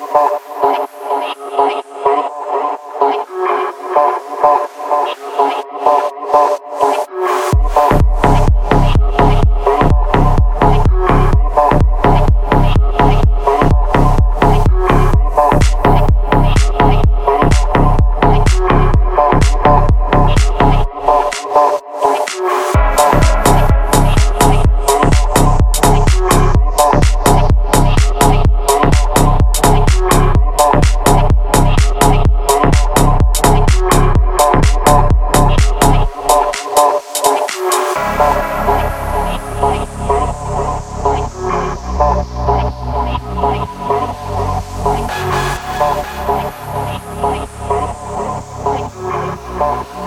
Arrest Oh.